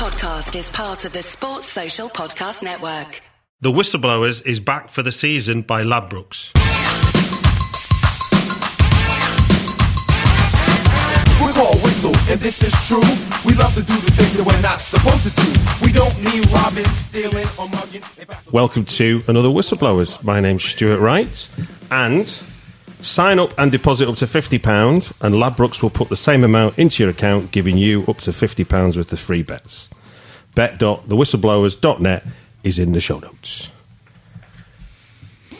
podcast is part of the Sports Social Podcast Network. The Whistleblowers is back for the season by Ladbrokes. We're called Whistle, and this is true. We love to do the things that we're not supposed to do. We don't mean robbing, stealing, or mugging. Welcome to another Whistleblowers. My name's Stuart Wright, and sign up and deposit up to £50, and Ladbrokes will put the same amount into your account, giving you up to £50 worth of free bets. Bet.thewhistleblowers.net is in the show notes.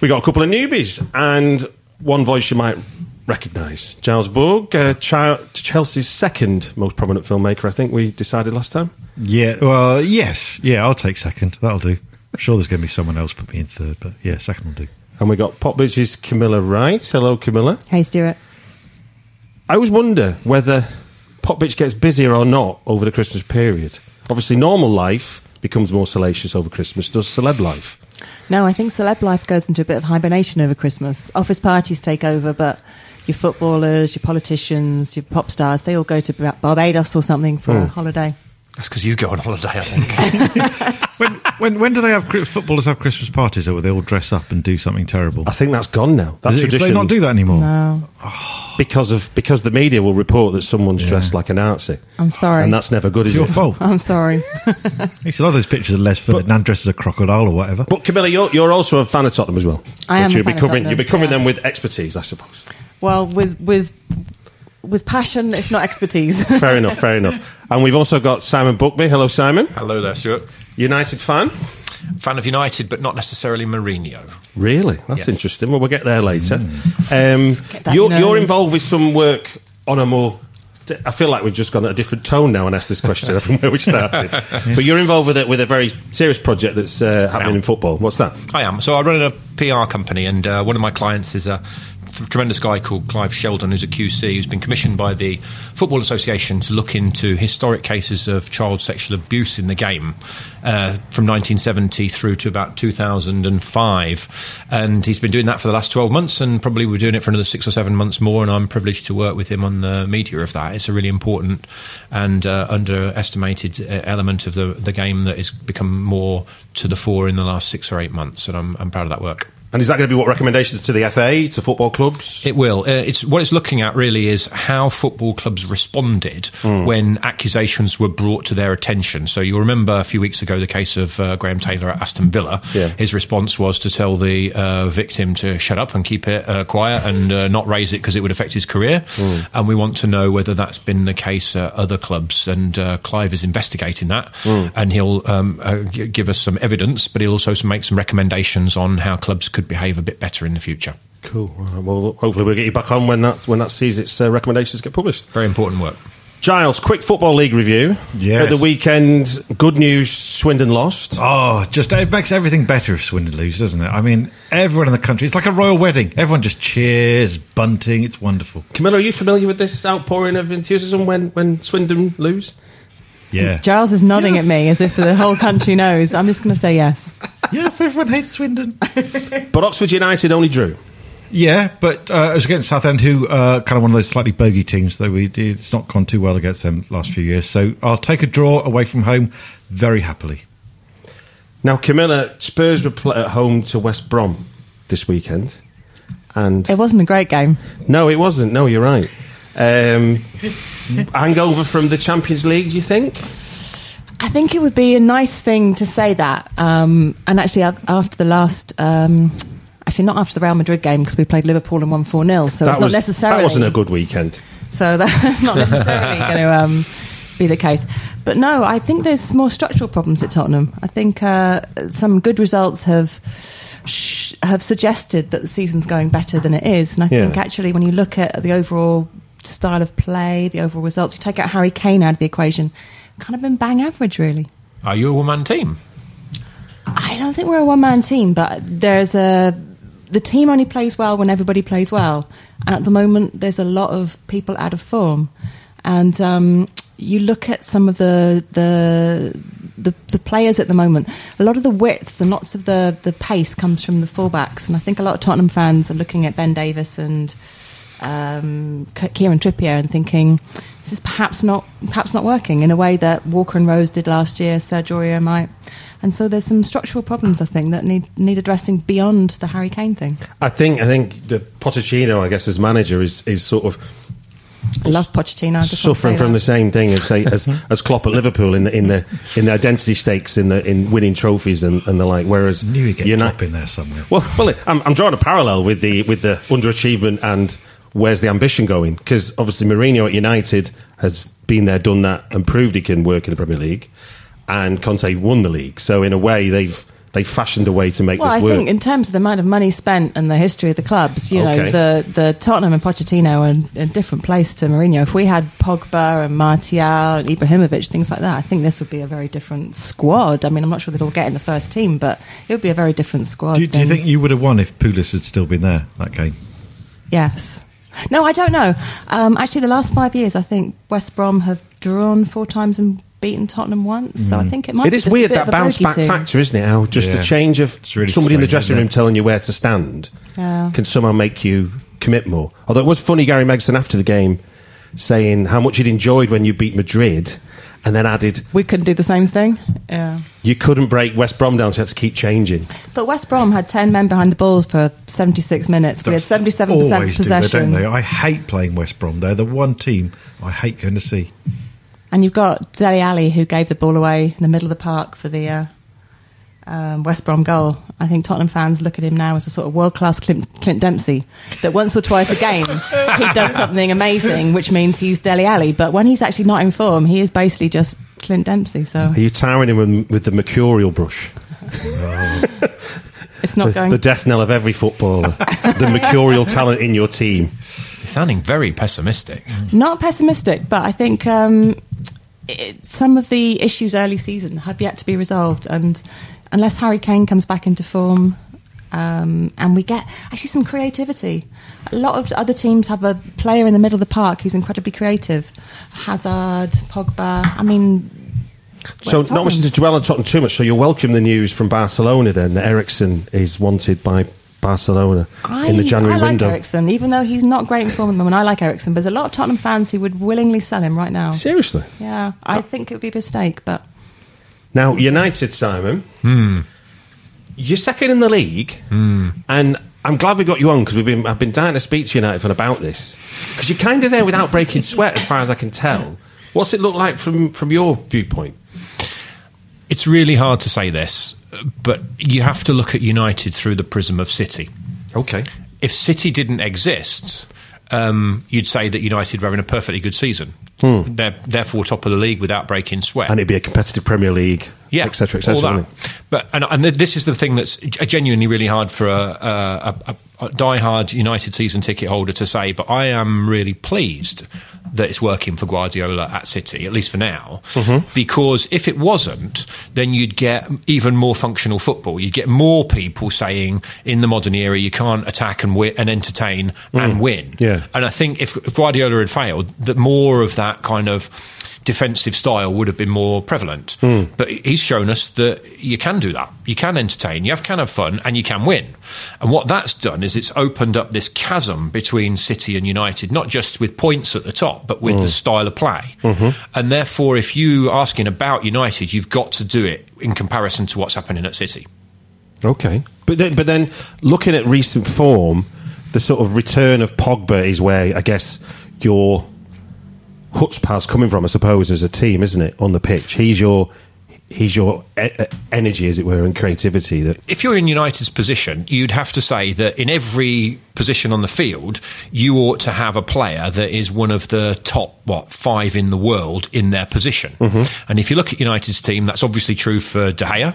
We got a couple of newbies, and one voice you might recognise Giles Borg, uh, Ch- Chelsea's second most prominent filmmaker, I think we decided last time. Yeah, well, yes. Yeah, I'll take second. That'll do. I'm sure there's going to be someone else put me in third, but yeah, second will do. And we got Popbitch's Camilla Wright. Hello, Camilla. Hey, Stuart. I always wonder whether Popbitch gets busier or not over the Christmas period. Obviously, normal life becomes more salacious over Christmas. Does celeb life? No, I think celeb life goes into a bit of hibernation over Christmas. Office parties take over, but your footballers, your politicians, your pop stars, they all go to Barbados or something for hmm. a holiday. That's because you go on holiday, I think. When, when, when do they have footballers have Christmas parties where they all dress up and do something terrible? I think that's gone now. That Is it- do tradition they not do that anymore? No, ah. because of because the media will report that someone's dressed like a Nazi, I'm sorry. and that's never good, is It's your it? fault. I'm sorry. He said, "Oh, those pictures of Les Ferdinand dressed as a crocodile or whatever." But Camilla, you're, you're also a fan of Tottenham as well. I am you'll be covering. You'll be covering yeah. them with expertise, I suppose. well, with with with passion, if not expertise. Fair enough. Fair enough. And we've also got Simon Buckby. Hello, Simon. Hello there, Stuart. United fan. Fan of United, but not necessarily Mourinho. Really? That's Yes. interesting. Well, we'll get there later. Um, that you're, you're involved with some work on a more. I feel like we've just gone at a different tone now and asked this question from where we started. But you're involved with it with a very serious project that's uh, happening Yeah. in football. What's that? I am. So I run a PR company, and uh, one of my clients is a f- tremendous guy called Clive Sheldon, who's a QC, who's been commissioned by the Football Association to look into historic cases of child sexual abuse in the game uh, from 1970 through to about 2005. And he's been doing that for the last 12 months, and probably we're doing it for another six or seven months more. And I'm privileged to work with him on the media of that. It's a really important and uh, underestimated uh, element of the, the game that has become more to the fore in the last six or eight months, and I'm, I'm proud of that work. And is that going to be what recommendations to the FA, to football clubs? It will. Uh, it's what it's looking at really is how football clubs responded when accusations were brought to their attention. So you'll remember a few weeks ago the case of uh, Graham Taylor at Aston Villa. Yeah. His response was to tell the uh, victim to shut up and keep it uh, quiet and uh, not raise it because it would affect his career. And we want to know whether that's been the case at other clubs. And uh, Clive is investigating that, and he'll um, uh, give us some evidence, but he'll also make some recommendations on how clubs could behave a bit better in the future. Cool. Well, hopefully we'll get you back on when that when that sees its uh, recommendations get published. Very important work. Giles, quick football league review. Yeah. At the weekend, good news: Swindon lost. Oh, just it makes everything better if Swindon lose, doesn't it? I mean, everyone in the country, it's like a royal wedding. Everyone just cheers, bunting. It's wonderful. Camilla, are you familiar with this outpouring of enthusiasm when when Swindon lose? Yeah. Giles is nodding at me as if the whole country knows. I'm just going to say yes. Yes, everyone hates Swindon. But Oxford United only drew. Yeah, but uh, it was against Southend, who uh, kind of one of those slightly bogey teams. Though we did, it's not gone too well against them last few years. So I'll take a draw away from home very happily. Now, Camilla, Spurs were pl- at home to West Brom this weekend, and It wasn't a great game. no, it wasn't. No, you're right. Um, hangover from the Champions League, do you think? I think it would be a nice thing to say that. Um, and actually, after the last, um, actually not after the Real Madrid game because we played Liverpool and won four 0 so it's not was, necessarily that wasn't a good weekend. So that's not necessarily going to um, be the case. But no, I think there's more structural problems at Tottenham. I think uh, some good results have sh- have suggested that the season's going better than it is, and I Yeah. think actually when you look at the overall style of play, the overall results, you take out Harry Kane out of the equation, kind of been bang average, really. Are you a one man team? I don't think we're a one man team, but there's a the team only plays well when everybody plays well, and at the moment there's a lot of people out of form, and um, you look at some of the the. The, the players at the moment, a lot of the width and lots of the, the pace comes from the fullbacks, and I think a lot of Tottenham fans are looking at Ben Davies and um, Kieran Trippier and thinking this is perhaps not perhaps not working in a way that Walker and Rose did last year. Sergio Aurier might. And so there's some structural problems I think that need need addressing beyond the Harry Kane thing. I think I think the Pochettino, I guess, as manager, is is sort of I love Pochettino. I just want to suffering from that. the same thing as say, as as Klopp at Liverpool in the in the in the identity stakes in the in winning trophies and, and the like. Whereas Knew he'd get Uni- Klopp in there somewhere. Well, well, I'm, I'm drawing a parallel with the with the underachievement and where's the ambition going? Because obviously Mourinho at United has been there, done that, and proved he can work in the Premier League, and Conte won the league. So in a way, they've they've fashioned a way to make Well, I this work. think in terms of the amount of money spent and the history of the clubs, you Okay. know, the, the Tottenham and Pochettino are in a different place to Mourinho. If we had Pogba and Martial and Ibrahimovic, things like that, I think this would be a very different squad. I mean, I'm not sure they'd all get in the first team, but it would be a very different squad. Do you, do you think you would have won if Pulis had still been there that game? Yes. No, I don't know. Um, actually, the last five years, I think West Brom have drawn four times and beaten Tottenham once. So I think it might. It be is just a weird bit that of a bounce back team. factor, isn't it? How just Yeah. a change of really somebody in the dressing room telling you where to stand Yeah. can somehow make you commit more. Although it was funny, Gary Megson after the game saying how much he'd enjoyed when you beat Madrid, and then added We couldn't do the same thing. Yeah. you couldn't break West Brom down, so you had to keep changing. But West Brom had 10 men behind the balls for 76 minutes. we had 77% always do, possession. don't they? I hate playing West Brom. They're the one team I hate going to see. and you've got Dele Alli, who gave the ball away in the middle of the park for the uh, um, West Brom goal. I think Tottenham fans look at him now as a sort of world class Clint, Clint Dempsey, that once or twice a game he does something amazing, which means he's Dele Alli. But when he's actually not in form, he is basically just Clint Dempsey. So Are you tiring him with, with the mercurial brush? it's not The, going. the death knell of every footballer. the mercurial talent in your team. You're sounding very pessimistic. Not pessimistic, but I think um, it, some of the issues early season have yet to be resolved, and unless Harry Kane comes back into form, um, and we get actually some creativity. A lot of other teams have a player in the middle of the park who's incredibly creative. Hazard, Pogba. I mean, So, West not much to dwell on Tottenham too much. So, you'll welcome the news from Barcelona then that Eriksen is wanted by Barcelona I, in the January window. I like window. Eriksen, even though he's not great in form at the moment. I like Eriksen, but there's a lot of Tottenham fans who would willingly sell him right now. Seriously. Yeah, I think it would be a mistake, but Now, United, Simon, you're second in the league, and I'm glad we got you on because we've been I've been dying to speak to United fan about this because you're kind of there without breaking sweat, as far as I can tell. What's it look like from from your viewpoint? It's really hard to say this, but you have to look at United through the prism of City. Okay, If City didn't exist, um, you'd say that United were having a perfectly good season. Hmm. They're therefore top of the league without breaking sweat. and it'd be a competitive Premier League, yeah, etc., etc. wouldn't? But and, and this is the thing that's genuinely really hard for a, a, a, a die-hard United season ticket holder to say. But I am really pleased that it's working for Guardiola at City, at least for now. Mm-hmm. Because if it wasn't, then you'd get even more functional football. You'd get more people saying in the modern era you can't attack and win, and entertain and win. Mm. Yeah. And I think if, if Guardiola had failed, that more of that kind of defensive style would have been more prevalent. Hmm. But he's shown us that you can do that. You can entertain, you have, can have fun, and you can win. And what that's done is it's opened up this chasm between City and United, not just with points at the top, but Hmm. with the style of play. Mm-hmm. And therefore, if you are asking about United, you've got to do it in comparison to what's happening at City. Okay, but then, but then looking at recent form, the sort of return of Pogba is where I guess your chutzpah's coming from, I suppose, as a team, isn't it? On the pitch, he's your he's your e- energy, as it were, and creativity. That if you're in United's position, you'd have to say that in every position on the field, you ought to have a player that is one of the top, what, five in the world in their position. Mm-hmm. And if you look at United's team, that's obviously true for De Gea,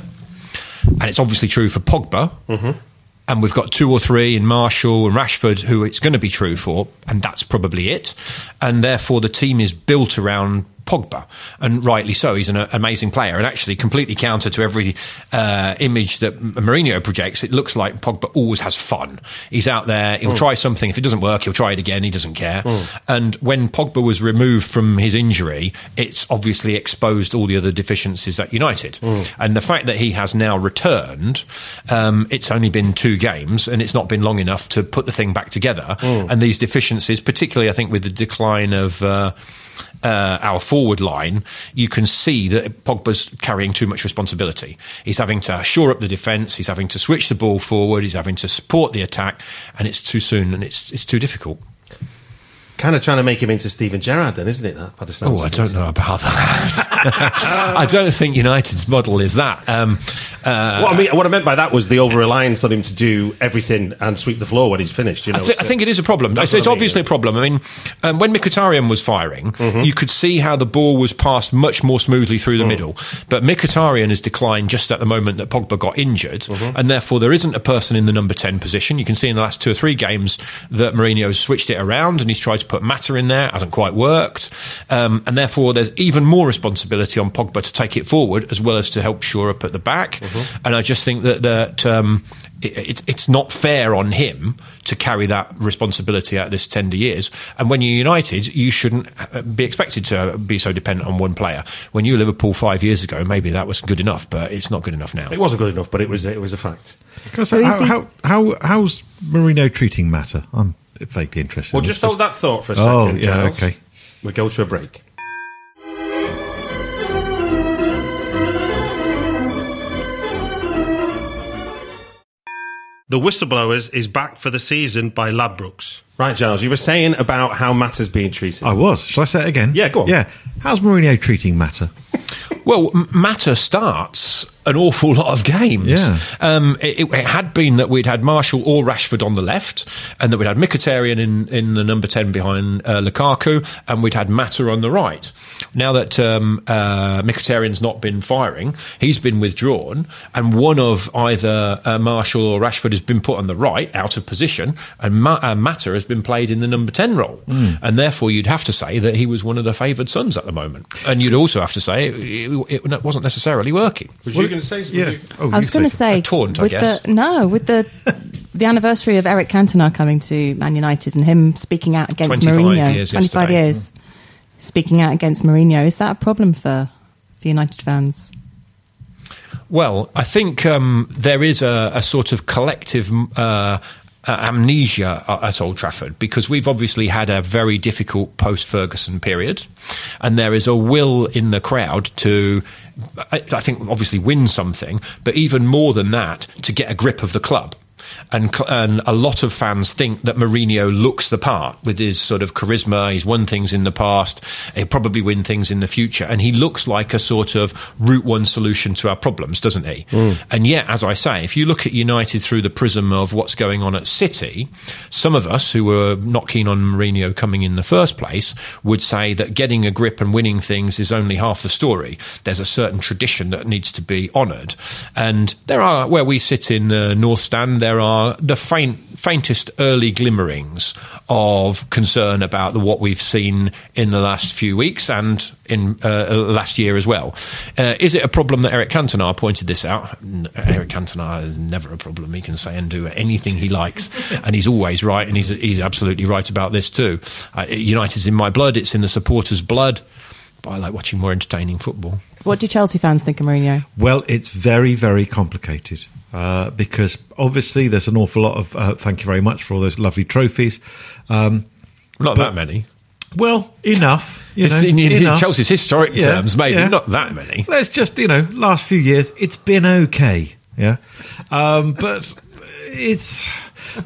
and it's obviously true for Pogba. Mm-hmm. And we've got two or three in Martial and Rashford who it's going to be true for, and that's probably it. And therefore, the team is built around Pogba, and rightly so. He's an amazing player, and actually completely counter to every uh, image that Mourinho projects. It looks like Pogba always has fun. He's out there. He'll try something. If it doesn't work, he'll try it again. He doesn't care. And when Pogba was removed from his injury, it's obviously exposed all the other deficiencies at United. And the fact that he has now returned, um, it's only been two games, and it's not been long enough to put the thing back together. And these deficiencies, particularly, I think, with the decline of. Uh, uh, our forward line, you can see that Pogba's carrying too much responsibility. He's having to shore up the defence, he's having to switch the ball forward, he's having to support the attack, and it's too soon and it's it's too difficult. Kind of trying to make him into Steven Gerrard, then, isn't it? That by the sounds Oh, I don't know about that. I don't think United's model is that. Um, uh, What I mean, what I meant by that was the over reliance on him to do everything and sweep the floor when he's finished. You know, I, thi- I think it is a problem. It's, it's I mean, obviously yeah. a problem. I mean, um, when Mkhitaryan was firing, Mm-hmm. you could see how the ball was passed much more smoothly through the Mm. middle. But Mkhitaryan has declined just at the moment that Pogba got injured, Mm-hmm. and therefore there isn't a person in the number 10 position. You can see in the last two or three games that Mourinho's switched it around and he's tried to put Mata in there. Hasn't quite worked. Um, and therefore there's even more responsibility on Pogba to take it forward as well as to help shore up at the back. Mm-hmm. And I just think that, that um, it, it's, it's not fair on him to carry that responsibility out this tender years. And when you're United, you shouldn't uh, be expected to be so dependent on one player. When you were Liverpool five years ago, maybe that was good enough, but it's not good enough now. It wasn't good enough, but it was it was a fact. So how, the- how, how, how's Mourinho treating Mata? I'm vaguely interested. Well, just hold that thought for a second. Oh, second. yeah, Giles. okay. We'll go to a break. The Whistleblowers is back for the season by Ladbrokes. Right, Giles, you were saying about how Mata's being treated. I was. Shall I say it again? Yeah, go on. Yeah. How's Mourinho treating Matter? Well, M- Mata starts an awful lot of games. Yeah. Um, it, it- it had been that we'd had Martial or Rashford on the left, and that we'd had Mkhitaryan in, in the number 10 behind uh, Lukaku, and we'd had Mata on the right. Now that um, uh, Mkhitaryan's not been firing, he's been withdrawn, and one of either uh, Martial or Rashford has been put on the right, out of position, and Ma- uh, Mata has been played in the number 10 role. And therefore, you'd have to say that he was one of the favoured sons at the moment. And you'd also have to say it, it, it wasn't necessarily working. was you going to say something? Yeah. Oh, I was going to say say A taunt, I with guess. the no with the the anniversary of Eric Cantona coming to Man United and him speaking out against 25 Mourinho. years Twenty five yesterday. years speaking out against Mourinho. Is that a problem for for United fans? Well, I think um, there is a, a sort of collective uh, Uh, amnesia at Old Trafford because we've obviously had a very difficult post Ferguson period, and there is a will in the crowd to. I think obviously win something, but even more than that, to get a grip of the club. And, and a lot of fans think that Mourinho looks the part with his sort of charisma. He's won things in the past. He'll probably win things in the future. And he looks like a sort of route one solution to our problems, doesn't he? Hmm. And yet, as I say, if you look at United through the prism of what's going on at City, some of us who were not keen on Mourinho coming in the first place would say that getting a grip and winning things is only half the story. There's a certain tradition that needs to be honoured. And there are, where we sit in the North Stand, there are the faint, faintest early glimmerings of concern about the, what we've seen in the last few weeks and in uh, last year as well. Uh, is it a problem that Eric Cantona pointed this out? Eric Cantona is never a problem. He can say and do anything he likes, and he's always right, and he's he's absolutely right about this too. Uh, United's in my blood; it's in the supporters' blood. But I like watching more entertaining football. What do Chelsea fans think of Mourinho? Well, it's very, very complicated uh, because obviously there's an awful lot of uh, thank you very much for all those lovely trophies. Um, Not But- that many. well, enough. You know, in, in enough. Chelsea's historic terms, maybe not that many. Let's just, you know, last few years, it's been okay. Yeah. Um, but it's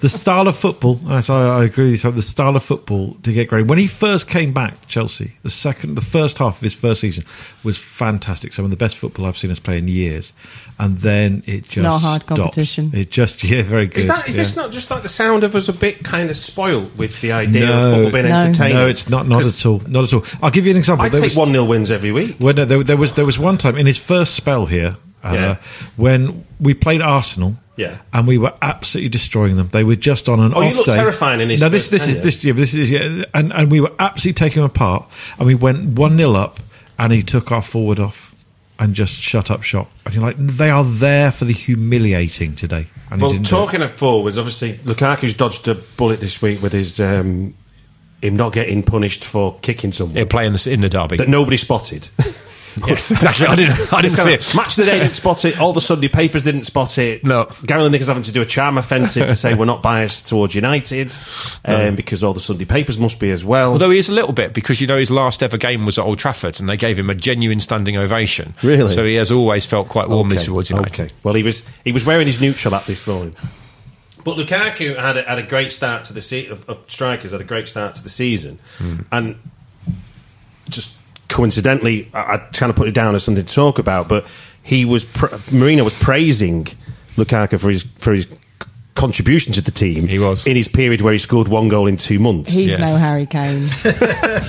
the style of football. As I, I agree with you, so the style of football to get going. When he first came back, Chelsea, the second, the first half of his first season was fantastic. Some of the best football I've seen us play in years. And then it just not hard stopped. competition. It just, yeah, very good. Is that is yeah. this not just like the sound of us a bit kind of spoiled with the idea No. of football being No. entertaining? No, it's not. Not 'Cause at all. Not at all. I'll give you an example. I There take was- one 0 wins every week. Well, no, there, there was there was one time in his first spell here uh, Yeah. when we played Arsenal. Yeah. and we were absolutely destroying them. They were just on an Oh, off you look day. terrifying in his No, this this is this yeah, this is yeah, and and we were absolutely taking them apart. And we went one 0 up and he took our forward off and just shut up shop. And you're like, they are there for the humiliating today. And he Well, didn't do it. talking of forwards, obviously Lukaku's dodged a bullet this week with his um, him not getting punished for kicking someone He'll play in in the derby. that nobody spotted. yes, exactly. I didn't, I didn't see it. Match of the day didn't spot it. All the Sunday papers didn't spot it. No. Gary Lineker's having to do a charm offensive to say we're not biased towards United um, because all the Sunday papers must be as well. Although he is a little bit because you know his last ever game was at Old Trafford and they gave him a genuine standing ovation. Really? So he has always felt quite warmly Okay, towards United. Okay. Well, he was he was wearing his neutral at this morning. But Lukaku had a, had a great start to the se- of, of strikers had a great start to the season, and just coincidentally, I, I kind of put it down as something to talk about. But he was pr- Mourinho was praising Lukaku for his for his contribution to the team. He was. in his period where he scored one goal in two months. He's Yes. no Harry Kane.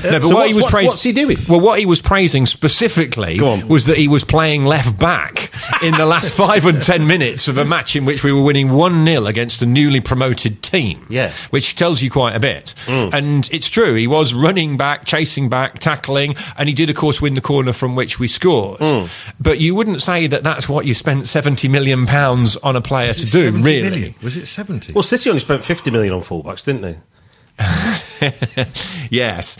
No, but So what what's- he was what's- praising, what's he doing? Well, what he was praising specifically was that he was playing left back in the last five and ten minutes of a match in which we were winning one 0 against a newly promoted team. Yeah. which tells you quite a bit. Mm. And it's true. He was running back, chasing back, tackling, and he did, of course, win the corner from which we scored. Mm. But you wouldn't say that that's what you spent seventy million pounds on a player to it do, 70 really. It 70? Well, City only spent fifty million on fullbacks, didn't they? yes.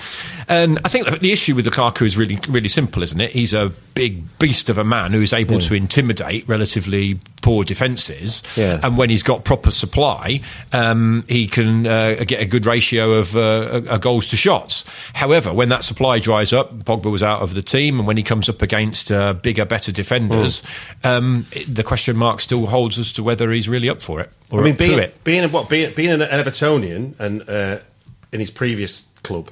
And I think the issue with Lukaku is really, really simple, isn't it? He's a big beast of a man who is able to intimidate relatively poor defences. Yeah. And when he's got proper supply, um, he can uh, get a good ratio of uh, goals to shots. However, when that supply dries up, Pogba was out of the team, and when he comes up against uh, bigger, better defenders, um, the question mark still holds as to whether he's really up for it I mean, up being, to it. being a- what being, being an Evertonian and uh, in his previous club,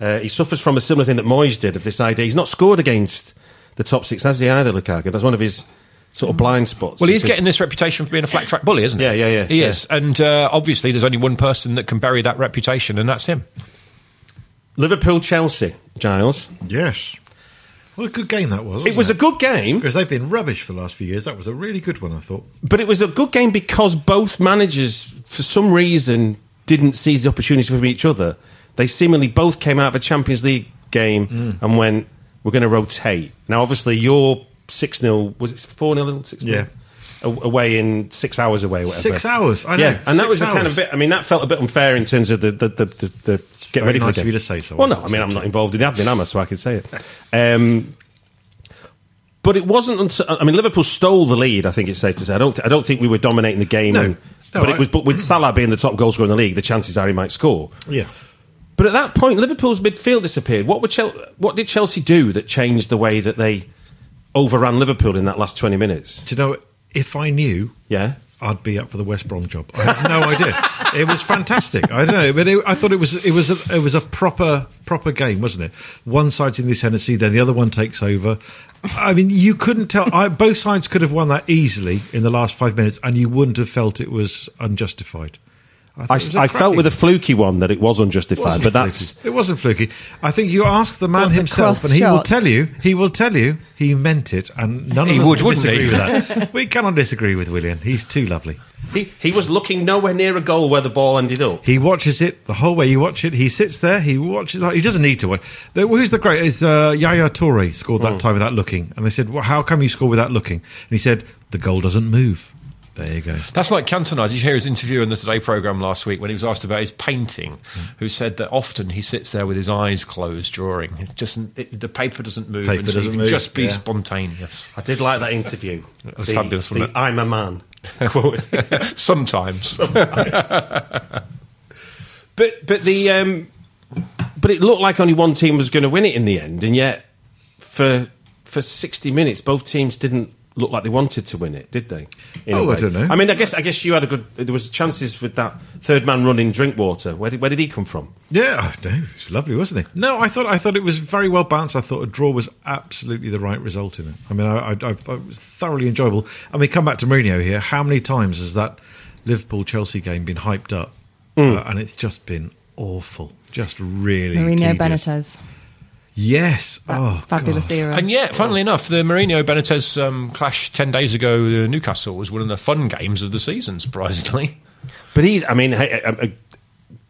uh, he suffers from a similar thing that Moyes did of this idea. He's not scored against the top six, has he either, Lukaku? That's one of his sort of blind spots. Well, he's getting this reputation for being a flat track bully, isn't he? Yeah, yeah, yeah, He yeah. is, and uh, obviously, there's only one person that can bury that reputation, and that's him. Liverpool Chelsea, Giles. Yes. What a good game that was. It was a good game, Because they've been rubbish for the last few years. That was a really good one, I thought. but it was a good game because both managers, for some reason, didn't seize the opportunity from each other. They seemingly both came out of a Champions League game Mm. and went, "We're going to rotate." Now, obviously, you're six 0 Was it four 0 Six 0 Away in six hours away, whatever. Six hours, I know, Yeah, and that six was the kind of bit. I mean, that felt a bit unfair in terms of the the the, the, the get ready for nice the of game. you to say so. Well, no, I I mean, I'm not involved in the admin, am I? So I can say it. Um, but it wasn't until I mean Liverpool stole the lead. I think it's safe to say. I don't. I don't think we were dominating the game. No. and- No, but I- it was. But with Salah being the top goalscorer in the league, the chances are he might score. Yeah. But at that point, Liverpool's midfield disappeared. What were Chel- What did Chelsea do that changed the way that they overran Liverpool in that last twenty minutes? Do you know, if I knew, Yeah. I'd be up for the West Brom job. I have no idea. It was fantastic. I don't know, but it, I thought it was it was a, it was a proper proper game, wasn't it? One side's in the ascendancy, then the other one takes over. I mean, you couldn't tell. I, both sides could have won that easily in the last five minutes, and you wouldn't have felt it was unjustified. Thought I, it was a I felt with a fluky one that it was unjustified, wasn't but that's fluky. it wasn't fluky. I think you ask the man What, himself, cross and he will tell you. He will tell you he meant it, and none He of us would, wouldn't disagree he? with that. we cannot disagree with William. He's too lovely. he, he was looking nowhere near a goal where the ball ended up. He watches it the whole way. You watch it. He sits there. He watches. He doesn't need to watch. The- Who's the great? Is uh, Yaya Toure scored that time without looking? And they said, well, "How come you score without looking?" And he said, "The goal doesn't move." There you go. That's like Cantona. Did you hear his interview in the Today programme last week when he was asked about his painting? Who said that often he sits there with his eyes closed drawing. It just it, the paper doesn't move, Paper and so doesn't you can move, just be yeah. spontaneous. I did like that interview. It was the, fabulous, the it? I'm a man. quote. Sometimes, But but the um, but it looked like only one team was going to win it in the end, and yet for for sixty minutes, both teams didn't look like they wanted to win it, did they? In Oh, I don't know. I mean, I guess I guess you had a good. There was chances with that third man running Drinkwater. Where did where did he come from? Yeah, oh, no, it was lovely, wasn't it? No, I thought I thought it was very well balanced. I thought a draw was absolutely the right result in it. I mean, I, I, I, it was thoroughly enjoyable. I mean, come back to Mourinho here. How many times has that Liverpool Chelsea game been hyped up? Uh, and it's just been awful, just really. Mourinho tedious. Benitez. Yes. That oh, fabulous God. era. and yet, funnily enough, the Mourinho Benitez um, clash ten days ago, uh, Newcastle was one of the fun games of the season. Surprisingly, But he's. I mean, hey, I, I,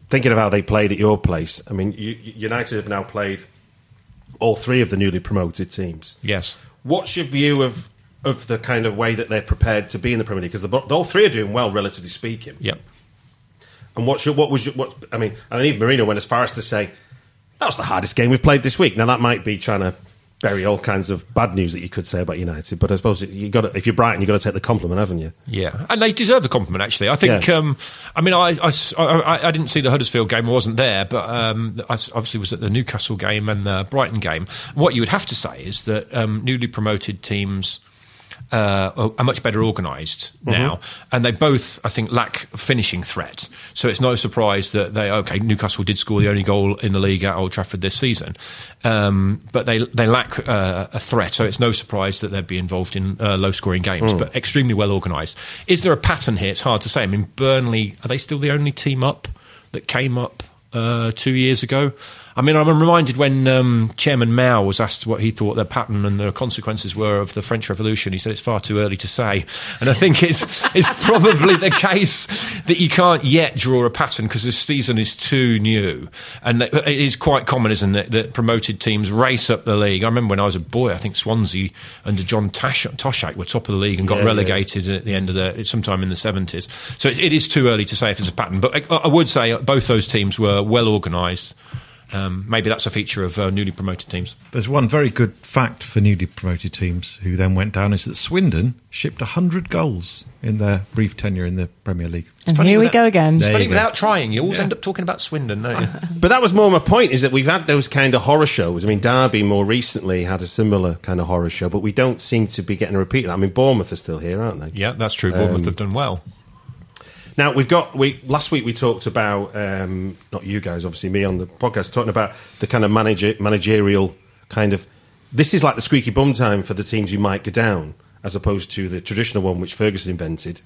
thinking of how they played at your place. I mean, you, United have now played all three of the newly promoted teams. Yes. What's your view of of the kind of way that they're prepared to be in the Premier League? Because the, all three are doing well, relatively speaking. Yep. And what's your, what was your, what? I mean, I mean, even Mourinho went as far as to say that was the hardest game we've played this week. Now that might be trying to bury all kinds of bad news that you could say about United, but I suppose you got if you're Brighton, you've got to take the compliment, haven't you? Yeah, and they deserve the compliment. Actually, I think. Yeah. Um, I mean, I, I, I, I didn't see the Huddersfield game; I wasn't there, but um, I obviously was at the Newcastle game and the Brighton game. What you would have to say is that um, newly promoted teams. Uh, are- much better organised now, and they both, I think, lack finishing threat. So it's no surprise that they okay. Newcastle did score the only goal in the league at Old Trafford this season, um, but they they lack uh, a threat. So it's no surprise that they'd be involved in uh, low scoring games, but extremely well organised. Is there a pattern here? It's hard to say. I mean, Burnley are they still the only team up that came up uh, two years ago? I mean, I'm reminded when um, Chairman Mao was asked what he thought the pattern and the consequences were of the French Revolution. He said it's far too early to say, and I think it's it's probably the case that you can't yet draw a pattern because this season is too new, and it is quite common, isn't it, that promoted teams race up the league. I remember when I was a boy, I think Swansea under John Tash- Toshack were top of the league and got Yeah, yeah. relegated at the end of the sometime in the seventies. So it, it is too early to say if there's a pattern, but I, I would say both those teams were well organised. Um, maybe that's a feature of uh, newly promoted teams. There's one very good fact for newly promoted teams who then went down is that Swindon shipped 100 goals in their brief tenure in the Premier League. And funny here we without- go again. There Funny without trying, you always end up talking about Swindon, don't you? But that was more my point: is that we've had those kind of horror shows. I mean, Derby more recently had a similar kind of horror show, but we don't seem to be getting a repeat of that. I mean, Bournemouth are still here, aren't they? yeah, that's true. Bournemouth Um, have done well. Now we've got we last week we talked about um, not you guys, obviously me on the podcast, talking about the kind of manager, managerial kind of. This is like the squeaky bum time for the teams who might go down, as opposed to the traditional one which Ferguson invented,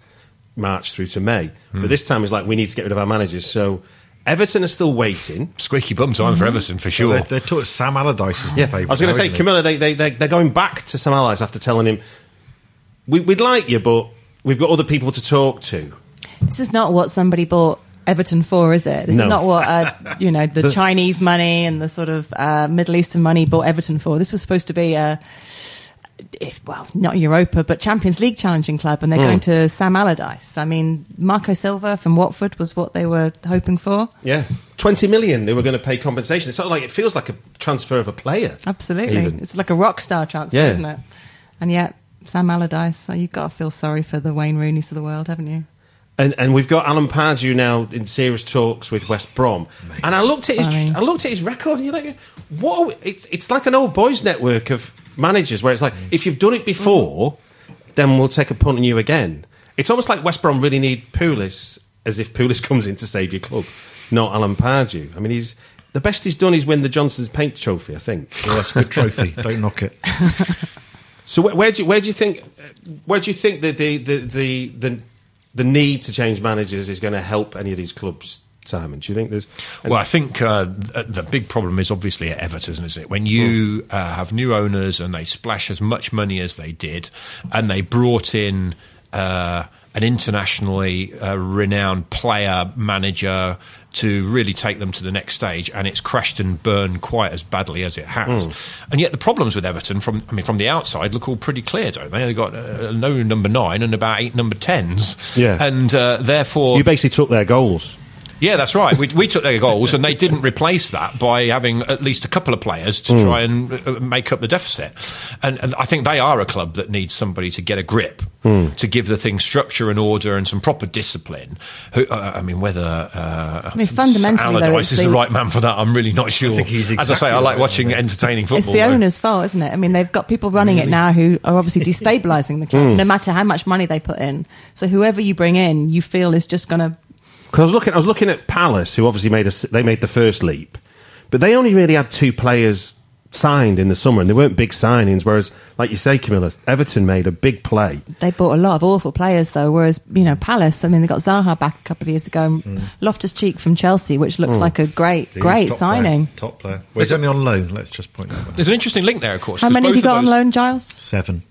March through to May. But this time is like we need to get rid of our managers. So Everton are still waiting. Squeaky bum time for Everton for sure. They, they Sam Allardyce is Yeah, the favourite. I was going to say. Camilla, they, they, they, they're going back to Sam Allardyce after telling him, we, we'd like you, but we've got other people to talk to. This is not what somebody bought Everton for, is it? This No. is not what uh, you know the, Chinese money and the sort of uh, Middle Eastern money bought Everton for. This was supposed to be a, if, well, not Europa, but Champions League challenging club, and they're Hmm. going to Sam Allardyce. I mean, Marco Silva from Watford was what they were hoping for. Yeah. 20 million they were going to pay compensation. It's sort of like, it feels like a transfer of a player. Absolutely, Even. it's like a rock star transfer, Yeah. isn't it? And yet, Sam Allardyce. So you've got to feel sorry for the Wayne Rooney's of the world, haven't you? And, and we've got Alan Pardew now in serious talks with West Brom. And I looked at his Funny. I looked at his record, and you're like, what? Are we, it's it's like an old boys network of managers where it's like, if you've done it before, then we'll take a punt on you again. It's almost like West Brom really need Pulis, as if Pulis comes in to save your club, not Alan Pardew. I mean, he's the best he's done is win the Johnstone's Paint Trophy, I think. Well, that's a good trophy. Don't knock it. So where, where do you, where do you think where do you think that the the, the the the need to change managers is going to help any of these clubs, Simon? Do you think there's Well, I think uh, the big problem is obviously at Everton, isn't it? When you uh, have new owners and they splash as much money as they did, and they brought in uh, an internationally uh, renowned player manager to really take them to the next stage, and it's crashed and burned quite as badly as it has. And yet, the problems with Everton, from I mean, from the outside, look all pretty clear, don't they? They've got uh, no number nine and about eight number tens, Yeah. and uh, therefore you basically took their goals? Yeah, that's right. We, we took their goals, and they didn't replace that by having at least a couple of players to try and uh, make up the deficit. And, and I think they are a club that needs somebody to get a grip, to give the thing structure and order and some proper discipline. Who, uh, I mean, whether uh, I mean, fundamentally, though, Allardyce it's is the the- right man for that, I'm really not sure. think he's As I say, I like watching isn't entertaining football. It's the though. owner's fault, isn't it? I mean, they've got people running it now who are obviously destabilising the club, no matter how much money they put in. So whoever you bring in, you feel is just going to. Because I was looking, I was looking at Palace, who obviously made a, they made the first leap, but they only really had two players signed in the summer, and they weren't big signings. Whereas, like you say, Camilla, Everton made a big play. They bought a lot of awful players, though. Whereas you know, Palace, I mean, they got Zaha back a couple of years ago, and Loftus Cheek from Chelsea, which looks like a great, He's great top signing. Player, top player. Well, he's only on loan. Let's just point that out. There's an interesting link there, of course. How many have you of got on loan, Giles? Seven.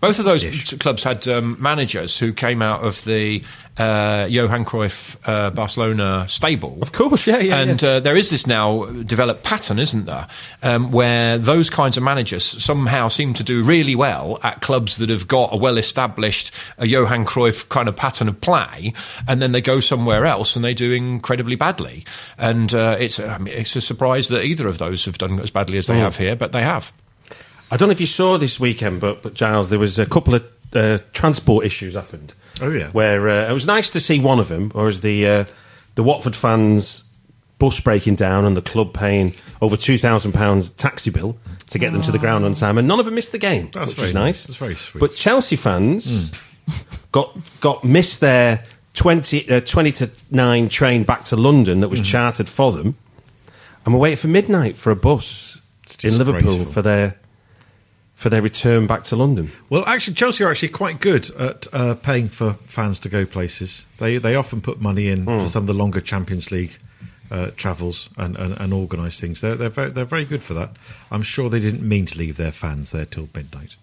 Both of those t- clubs had um, managers who came out of the uh, Johan Cruyff uh, Barcelona stable. Of course, yeah, yeah, And yeah. Uh, there is this now developed pattern, isn't there, um, where those kinds of managers somehow seem to do really well at clubs that have got a well-established uh, Johan Cruyff kind of pattern of play, and then they go somewhere else and they do incredibly badly. And uh, it's I mean, it's a surprise that either of those have done as badly as they have here, but they have. I don't know if you saw this weekend, but but Giles, there was a couple of uh, transport issues happened. Oh, yeah. where uh, it was nice to see one of them, or as the uh, the Watford fans bus breaking down and the club paying over two thousand pounds taxi bill to get them to the ground on time, and none of them missed the game, That's which very is nice. nice. That's very sweet. But Chelsea fans got got missed their 20, uh, 20 to nine train back to London that was Mm-hmm. chartered for them, and we're waiting for midnight for a bus in Liverpool for their for their return back to London. Well, actually, Chelsea are actually quite good at uh, paying for fans to go places. They they often put money in Hmm. for some of the longer Champions League uh, travels and, and, and organise things. They're they're very, they're very good for that. I'm sure they didn't mean to leave their fans there till midnight.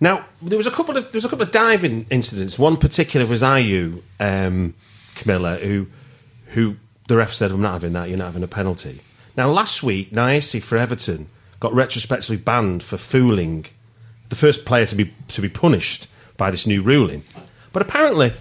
Now there was a couple of there was a couple of diving incidents. One particular was Ayew um, Camilla, who who the ref said, "I'm not having that. You're not having a penalty." Now last week, Niasse for Everton got retrospectively banned for fooling the first player to be to be punished by this new ruling. But apparently,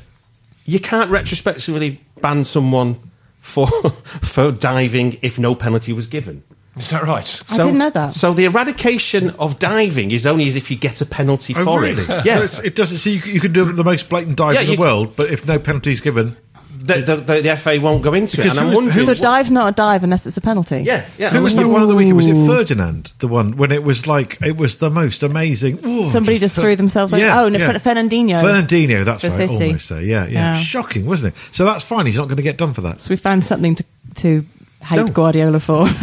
you can't retrospectively ban someone for for diving if no penalty was given. Is that right? I didn't know that. So the eradication of diving is only as if you get a penalty Oh, for really? it. Yeah, it's- it doesn't. So you, you can do the most blatant dive Yeah, in the you- world, but if no penalty is given, the, the, the, the FA won't go into it. And I'm was- wondering. So what- dive's not a dive unless it's a penalty. Yeah, yeah. who was the one of the weekend? Was it Ferdinand? The one when it was like it was the most amazing. ooh, Somebody just threw themselves over- oh, no, Fer- Fernandinho. Fernandinho, that's right. City. Almost there. Yeah, yeah, Yeah. Shocking, wasn't it? So that's fine. He's not going to get done for that. So we found something to, to hate No. Guardiola for.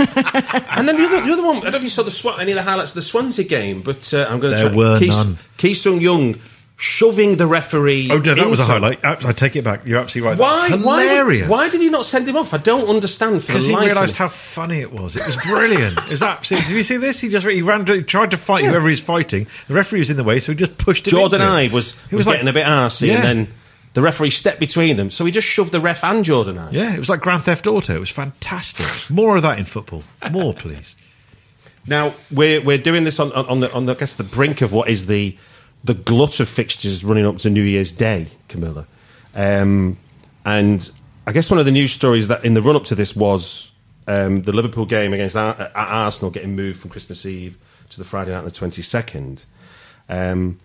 And then the other, the other one, I don't know if you saw the any of the highlights of the Swansea game, but uh, I'm going to There try. were Ki, none. Ki Sung Young shoving the referee. Oh no, that was a highlight. I I take it back. You're absolutely right. Why? That's Why, hilarious. why did he not send him off? I don't understand. Because he realised how funny it was. It was brilliant. It was absolutely. Did you see this? He just he ran. He tried to fight whoever he's fighting. The referee was in the way, so he just pushed him. Jordan into. I was, He was, like- getting a bit arsey, Yeah. and then the referee stepped between them, so he just shoved the ref and Jordan Ayew. Yeah, it was like Grand Theft Auto. It was fantastic. More of that in football. More, please. Now we're we're doing this on, on, on the on the, I guess the brink of what is the the glut of fixtures running up to New Year's Day, Camilla. Um, and I guess one of the news stories that in the run up to this was um, the Liverpool game against Ar- Arsenal getting moved from Christmas Eve to the Friday night on the twenty second. Um,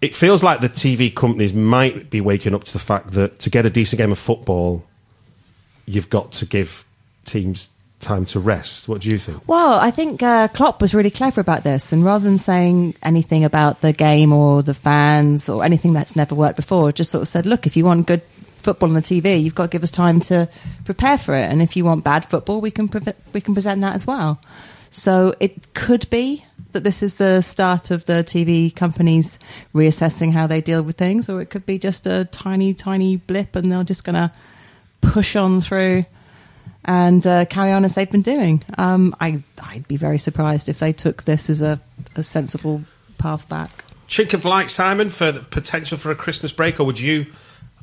it feels like the TV companies might be waking up to the fact that to get a decent game of football, you've got to give teams time to rest. What do you think? Well, I think uh, Klopp was really clever about this, and rather than saying anything about the game or the fans or anything that's never worked before, just sort of said, "Look, if you want good football on the TV, you've got to give us time to prepare for it, and if you want bad football, we can pre- we can present that as well." So it could be that this is the start of the TV companies reassessing how they deal with things, or it could be just a tiny, tiny blip, and they're just going to push on through and uh, carry on as they've been doing. Um, I, I'd be very surprised if they took this as a, a sensible path back. chink of light, Simon, for the potential for a Christmas break, or would you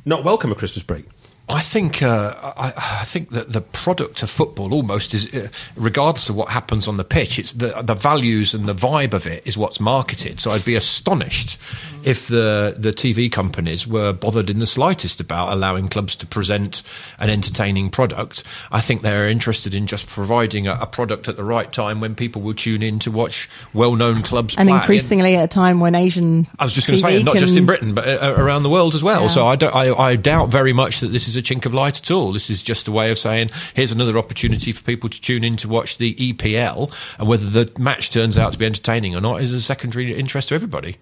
not welcome a Christmas break? I think uh, I, I think that the product of football almost is, uh, regardless of what happens on the pitch, it's the the values and the vibe of it is what's marketed. So I'd be astonished if the the TV companies were bothered in the slightest about allowing clubs to present an entertaining product. I think they're interested in just providing a, a product at the right time when people will tune in to watch well known clubs And play. increasingly at a time when Asian I was just going to say, not can, just in Britain, but uh, around the world as well. Yeah. So I, don't, I, I doubt very much that this is a chink of light at all. This is just a way of saying, here's another opportunity for people to tune in to watch the EPL, and whether the match turns out to be entertaining or not is a secondary interest to everybody.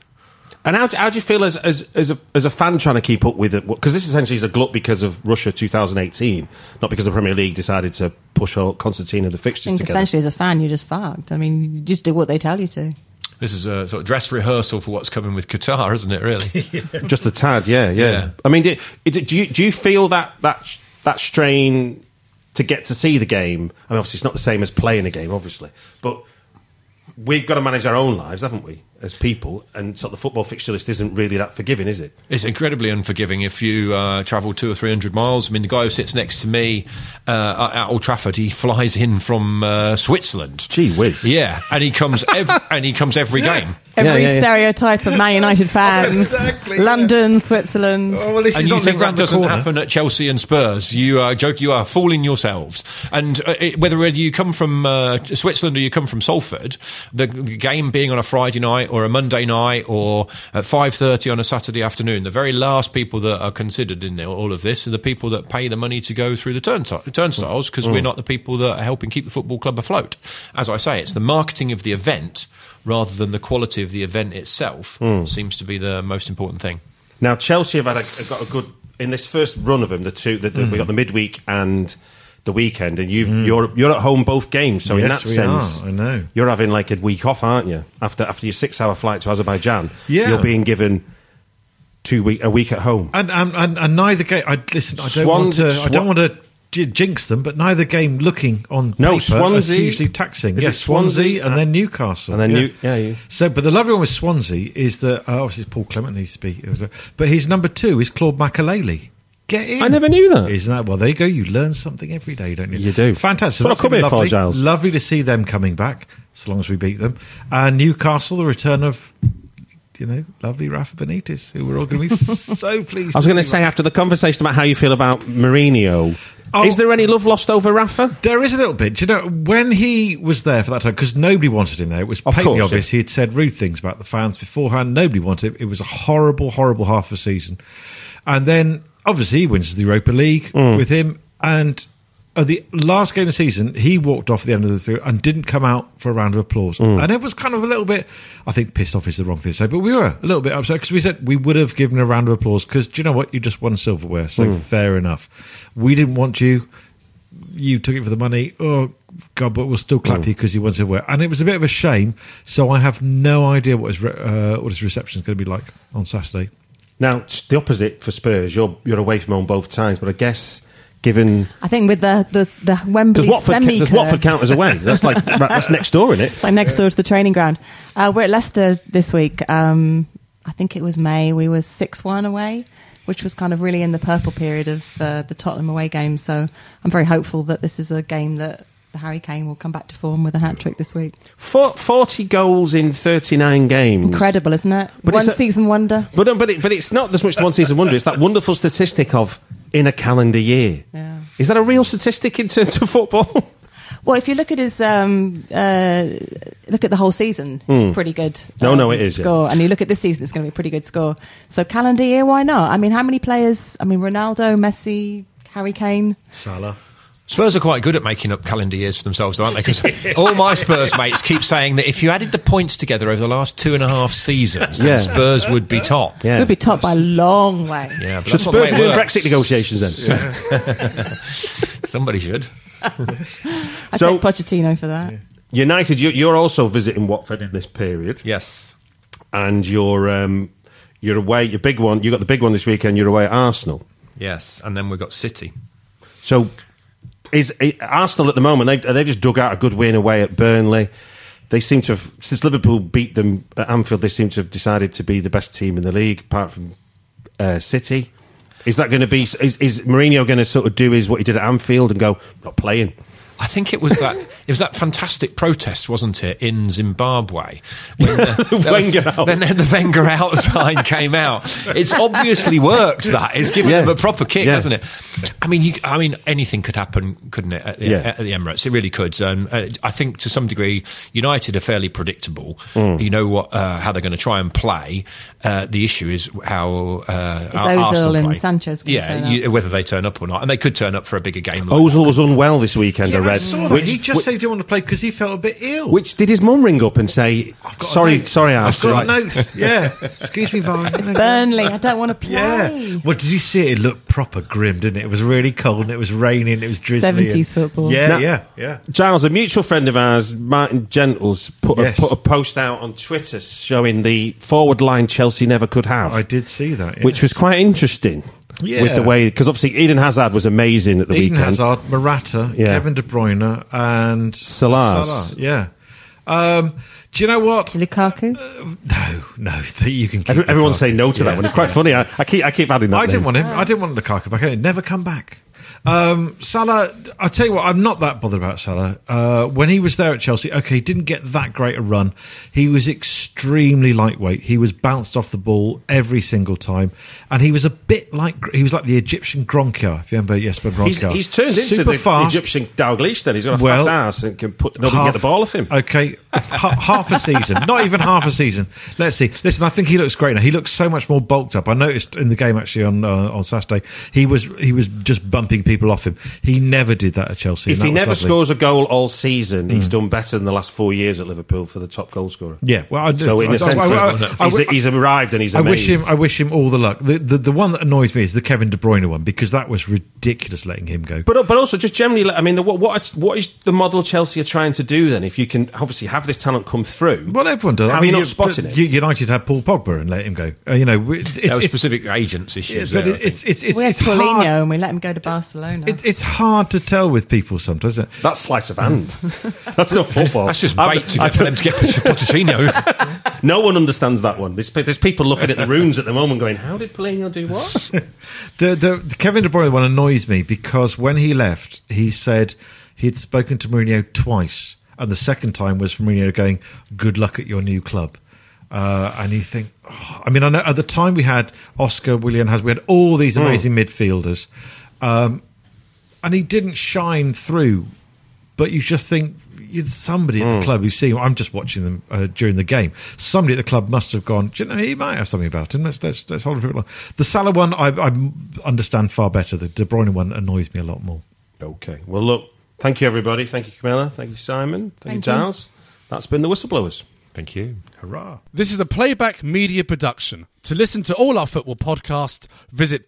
And how, do- how do you feel as, as, as, a, as a fan trying to keep up with it? Because this essentially is a glut because of Russia 2018, not because the Premier League decided to push all Constantine of the I fixtures think together. essentially as a fan, you're just fucked. I mean, you just do what they tell you to. This is a sort of dress rehearsal for what's coming with Qatar, isn't it? Really? Just a tad, yeah, yeah. Yeah. I mean, do, do you do you feel that that that strain to get to see the game? I mean, obviously, it's not the same as playing a game, obviously, but we've got to manage our own lives, haven't we? As people, and sort of the football fixture list isn't really that forgiving, is it? It's incredibly unforgiving if you uh, travel two or three hundred miles. I mean, the guy who sits next to me uh, at Old Trafford, he flies in from uh, Switzerland. Gee whiz. Yeah, and he comes every, and he comes every game. Every Yeah, yeah, yeah. stereotype of Man United fans. Exactly, London, Switzerland. Oh, well, and you think that doesn't corner. happen at Chelsea and Spurs? You are joke. You are fooling yourselves. And uh, it, whether whether you come from uh, Switzerland or you come from Salford, the game being on a Friday night or a Monday night or at five thirty on a Saturday afternoon, the very last people that are considered in all of this are the people that pay the money to go through the turnsti- turnstiles because we're mm. not the people that are helping keep the football club afloat. As I say, it's the marketing of the event rather than the quality of the event itself mm. seems to be the most important thing. Now Chelsea have had a, got a good in this first run of them. The two that mm. we got the midweek and the weekend, and you've you're you're at home both games. So in that sense, are, I know. you're having like a week off, aren't you? After after your six hour flight to Azerbaijan, Yeah. you're being given two week a week at home. And, and, and, and neither game. I listen. I don't Swan- want to. I don't want to j- jinx them, but neither game looking on No, Swansea- is hugely taxing. is yes, it Swansea and then Newcastle, and then New- yeah, you- So, but the lovely one with Swansea is that uh, obviously Paul Clement needs to be, but his number two is Claude Makelele. Get in. I never knew that. Isn't that well? There you go. You learn something every day, don't you? You do. Fantastic. That's come gonna here for, lovely. Giles. Lovely to see them coming back, as long as we beat them. And Newcastle, the return of. You know, lovely Rafa Benitez, who we're all going to be so pleased. I was going to say after the conversation about how you feel about Mourinho, Oh. is there any love lost over Rafa? There is a little bit. Do you know, when he was there for that time, because nobody wanted him there, it was Of patently course, obvious yeah. he had said rude things about the fans beforehand. Nobody wanted him. It was a horrible, horrible half a season. And then, obviously, he wins the Europa League Mm. with him. And at the last game of the season, he walked off at the end of the third and didn't come out for a round of applause. Mm. And it was kind of a little bit, I think pissed off is the wrong thing to say, but we were a little bit upset because we said we would have given a round of applause because, do you know what? You just won silverware. So Mm. fair enough. We didn't want you you took it for the money. Oh God, but we'll still clap Mm. you because you won silverware. And it was a bit of a shame. So I have no idea what his re- uh, what his reception is going to be like on Saturday. Now it's the opposite for Spurs. You're you're away from home both times, but I guess given I think with the the, the Wembley Watford, semi does Watford count as away? That's like that's next door, isn't it? It's like next door to the training ground. Uh, we're at Leicester this week. Um, I think it was May. We were six one away, which was kind of really in the purple period of uh, the Tottenham away game. So I'm very hopeful that this is a game that the Harry Kane will come back to form with a hat trick this week. For, Forty goals in thirty nine games. Incredible, isn't it? But One a- season wonder. But no, but it, but it's not as much the one season wonder. It's that wonderful statistic of in a calendar year. Yeah. Is that a real statistic in terms of football? Well, if you look at his um, uh, look at the whole season, it's a pretty good. Hmm. No, um, no, it is, yeah. score. And you look at this season, it's going to be a pretty good score. So calendar year, why not? I mean, how many players? I mean, Ronaldo, Messi, Harry Kane. Salah. Spurs are quite good at making up calendar years for themselves, aren't they? Because all my Spurs mates keep saying that if you added the points together over the last two and a half seasons, then Yeah. Spurs would be top. Yeah. We'd be top by a long way. Yeah, but Should that's not the Spurs way be it in. Brexit negotiations then? Somebody should. I So- take Pochettino for that. United, you, you're also visiting Watford in this period, Yes. and you're um, you're away. Your big one. You got the big one this weekend. You're away at Arsenal. Yes. And then we've got City. So, is eh, Arsenal at the moment? They've they've just dug out a good win away at Burnley. They seem to have since Liverpool beat them at Anfield. They seem to have decided to be the best team in the league, apart from uh, City. Is that going to be? Is, is Mourinho going to sort of do his what he did at Anfield and go not playing? I think it was that it was that fantastic protest, wasn't it, in Zimbabwe? When the, Wenger out. Then the Wenger out sign came out. It's obviously worked. That it's given Yeah. them a proper kick, Yeah. hasn't it? I mean, you, I mean, anything could happen, couldn't it? At the, Yeah. at the Emirates, it really could. Um, uh, I think to some degree, United are fairly predictable. Mm. You know what, uh, how they're going to try and play. Uh, the issue is how uh, Is Ozil Arsenal and play. Sanchez gonna yeah, turn you- whether they turn up or not, and they could turn up for a bigger game. like Ozil was unwell this weekend. Yeah, I I read. saw that. which, he just which, said he didn't want to play because he felt a bit ill. which did his mum ring up and say, I've got a "Sorry, note. sorry, I've Arsenal." got a note. Yeah. Excuse me, Varane. It's Burnley. I don't want to play. Yeah. Well, did you see it? It looked proper grim, didn't it? It was really cold and it was raining. It was drizzly. 70s football. Yeah, Now- yeah, yeah. Giles, a mutual friend of ours, Martin Gentles, put, Yes. a, put a post out on Twitter showing the forward line Chelsea never could have. I did see that. yeah. which was quite interesting. Yeah. With the way, because obviously Eden Hazard was amazing at the Eden weekend. Hazard, Morata, Yeah. Kevin De Bruyne, and Salah. Salah. Yeah. Um, Do you know what? Lukaku. No, no, that you can. Keep Every, everyone's Lukaku. saying no to that one. It's quite funny. I, I keep I keep adding that. I didn't want him. I didn't want Lukaku back. He'd never come back. Um, Salah, I tell you what, I'm not that bothered about Salah. Uh, when he was there at Chelsea, okay, he didn't get that great a run. He was extremely lightweight. He was bounced off the ball every single time, and he was a bit like he was like the Egyptian Gronkjaer. If you remember Jesper He's, Gronkjaer, he's turned into Super the, the fast. Egyptian Dalglish. Then he's got a Well, fat ass and can put nobody can get the ball off him. Okay, ha- half a season, not even half a season. Let's see. Listen, I think he looks great now. He looks so much more bulked up. I noticed in the game actually on uh, on Saturday, he was he was just bumping people off him. He never did that at Chelsea. If he never lovely. Scores a goal all season, he's done better than the last four years at Liverpool for the top goal scorer. yeah, well, I, So in I- a sense, I- I- he's, I- he's, he's arrived and he's I wish him. I wish him all the luck. The, the the one that annoys me is the Kevin De Bruyne one because that was ridiculous letting him go. But but also just generally, I mean, the, what what what is the model Chelsea are trying to do then? If you can obviously have this talent come through, well, everyone does. How I are mean, you not spotting it? United had Paul Pogba and let him go. Uh, you know, it's, There were it's, specific agents issues. but there, I it's it's it's, we had it's hard. Paulinho and we let him go to Barcelona. It, it's hard to tell with people sometimes. Isn't it? that's sleight of hand. that's not football. That's just I'm- bait to I get for them to get Pochettino. No one understands that one. There's, there's people looking at the runes at the moment going, "How did Paulinho do what?" The, the, the Kevin De Bruyne one annoys me because when he left, he said he'd spoken to Mourinho twice, and the second time was for Mourinho going, "Good luck at your new club." Uh, and you think, oh, I mean, I know at the time we had Oscar, Willian has, we had all these amazing midfielders, um, and he didn't shine through. But you just think somebody at the club who's seeing. I'm just watching them uh, during the game. Somebody at the club must have gone. Do you know he might have something about him? Let's let's, let's hold it. The Salah one I, I understand far better. The De Bruyne one annoys me a lot more. okay. Well, look. Thank you, everybody. Thank you, Camilla. Thank you, Simon. Thank, Thank you, you. Giles. That's been the whistleblowers. Thank you. Hurrah! This is a Playback Media production. To listen to all our football podcasts, visit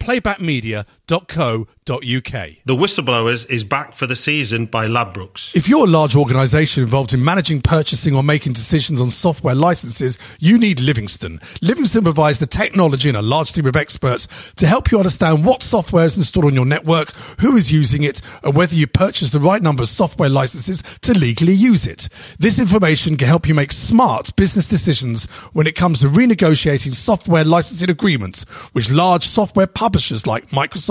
playbackmedia.co.uk. The Whistleblowers is back for the season by Ladbrokes. If you're a large organisation involved in managing, purchasing, or making decisions on software licenses, you need Livingston. Livingston provides the technology and a large team of experts to help you understand what software is installed on your network, who is using it, and whether you purchase the right number of software licenses to legally use it. This information can help you make smart business decisions when it comes to renegotiating software licensing agreements with large software publishers like